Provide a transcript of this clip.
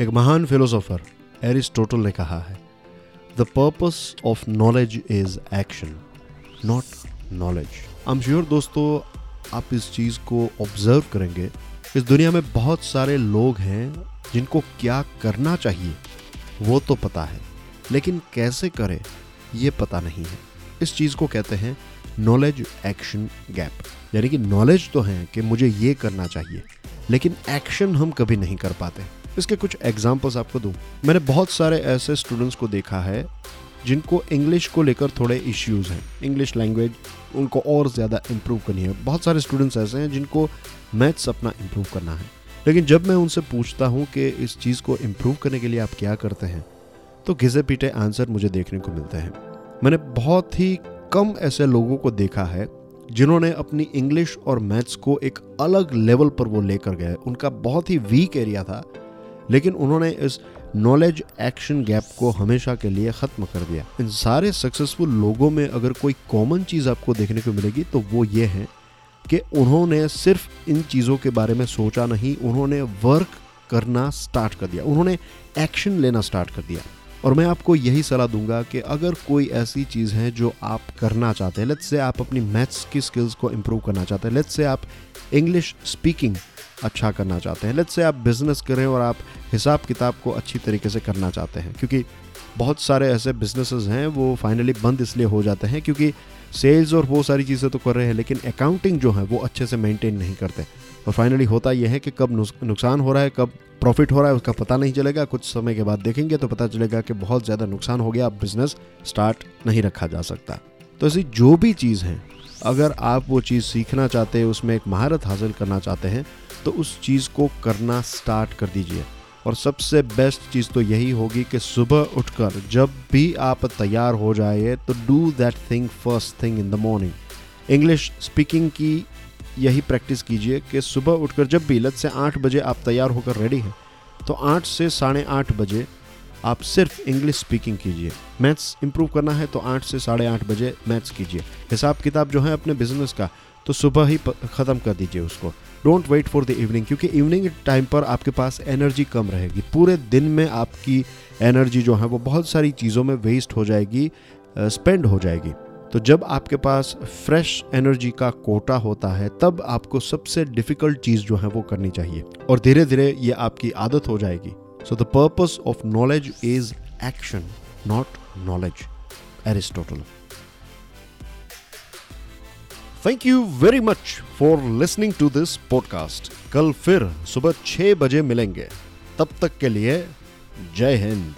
एक महान philosopher Aristotle ने कहा है the purpose of knowledge is action not knowledge I am sure दोस्तों, आप इस चीज़ को ऑब्ज़र्व करेंगे। इस दुनिया में बहुत सारे लोग हैं जिनको क्या करना चाहिए, वो तो पता है, लेकिन कैसे करें, ये पता नहीं है। इस चीज़ को कहते हैं नॉलेज एक्शन गैप यानी कि नॉलेज तो है कि मुझे ये करना चाहिए, लेकिन एक्शन हम कभी नहीं कर पाते। इसके कुछ एग्जाम्पल्स आपको दूँ। मैंने बहुत सारे ऐसे स्टूडेंट्स को देखा है, जिनको इंग्लिश को लेकर थोड़े इश्यूज़ हैं। इंग्लिश लैंग्वेज उनको और ज़्यादा इम्प्रूव करनी है। बहुत सारे स्टूडेंट्स ऐसे हैं जिनको मैथ्स अपना इम्प्रूव करना है। लेकिन जब मैं उनसे पूछता हूँ कि इस चीज़ को इम्प्रूव करने के लिए आप क्या करते हैं तो घिसे पीटे आंसर मुझे देखने को मिलते हैं। मैंने बहुत ही कम ऐसे लोगों को देखा है, जिन्होंने अपनी इंग्लिश और मैथ्स को एक अलग लेवल पर वो लेकर गए। उनका बहुत ही वीक एरिया था लेकिन उन्होंने इस नॉलेज एक्शन गैप को हमेशा के लिए ख़त्म कर दिया। इन सारे सक्सेसफुल लोगों में अगर कोई कॉमन चीज़ आपको देखने को मिलेगी तो वो ये है कि उन्होंने सिर्फ़ इन चीज़ों के बारे में सोचा नहीं, उन्होंने वर्क करना स्टार्ट कर दिया। उन्होंने एक्शन लेना स्टार्ट कर दिया। और मैं आपको यही सलाह दूँगा कि अगर कोई ऐसी चीज़ है जो आप करना चाहते हैं लेट्स से आप अपनी मैथ्स की स्किल्स को इम्प्रूव करना चाहते हैं लेट्स से आप इंग्लिश स्पीकिंग अच्छा करना चाहते हैं। लेट्स से आप बिज़नेस करें और आप हिसाब किताब को अच्छी तरीके से करना चाहते हैं, क्योंकि बहुत सारे ऐसे बिजनेसेस हैं, वो फाइनली बंद इसलिए हो जाते हैं क्योंकि सेल्स और वो सारी चीज़ें तो कर रहे हैं, लेकिन अकाउंटिंग जो है, वो अच्छे से मेंटेन नहीं करते। और फाइनली होता यह है कि कब नुकसान हो रहा है, कब प्रॉफिट हो रहा है, उसका पता नहीं चलेगा। कुछ समय के बाद देखेंगे तो पता चलेगा कि बहुत ज़्यादा नुकसान हो गया, अब बिज़नेस स्टार्ट नहीं रखा जा सकता। तो ऐसी जो भी चीज़ है अगर आप वो चीज़ सीखना चाहते हैं, उसमें एक महारत हासिल करना चाहते हैं तो उस चीज़ को करना स्टार्ट कर दीजिए। और सबसे बेस्ट चीज़ तो यही होगी कि सुबह उठकर जब भी आप तैयार हो जाए तो do that thing first thing in the morning. English speaking की यही प्रैक्टिस कीजिए कि सुबह उठकर जब भी लत से आठ बजे आप तैयार होकर रेडी हैं तो आठ से साढ़े आठ बजे आप सिर्फ़ इंग्लिश स्पीकिंग कीजिए। मैथ्स इंप्रूव करना है तो आठ से साढ़े आठ बजे मैथ्स कीजिए। हिसाब किताब जो है अपने बिज़नेस का तो सुबह ही ख़त्म कर दीजिए उसको। Don't wait for the evening क्योंकि इवनिंग टाइम पर आपके पास एनर्जी कम रहेगी। पूरे दिन में आपकी एनर्जी जो है वो बहुत सारी चीज़ों में वेस्ट हो जाएगी स्पेंड हो जाएगी। तो जब आपके पास फ्रेश एनर्जी का कोटा होता है, तब आपको सबसे डिफ़िकल्ट चीज़ जो है वो करनी चाहिए। और धीरे धीरे ये आपकी आदत हो जाएगी। So the purpose of knowledge is action, not knowledge. Aristotle. Thank you very much for listening to this podcast कल फिर सुबह छह बजे मिलेंगे तब तक के लिए जय हिंद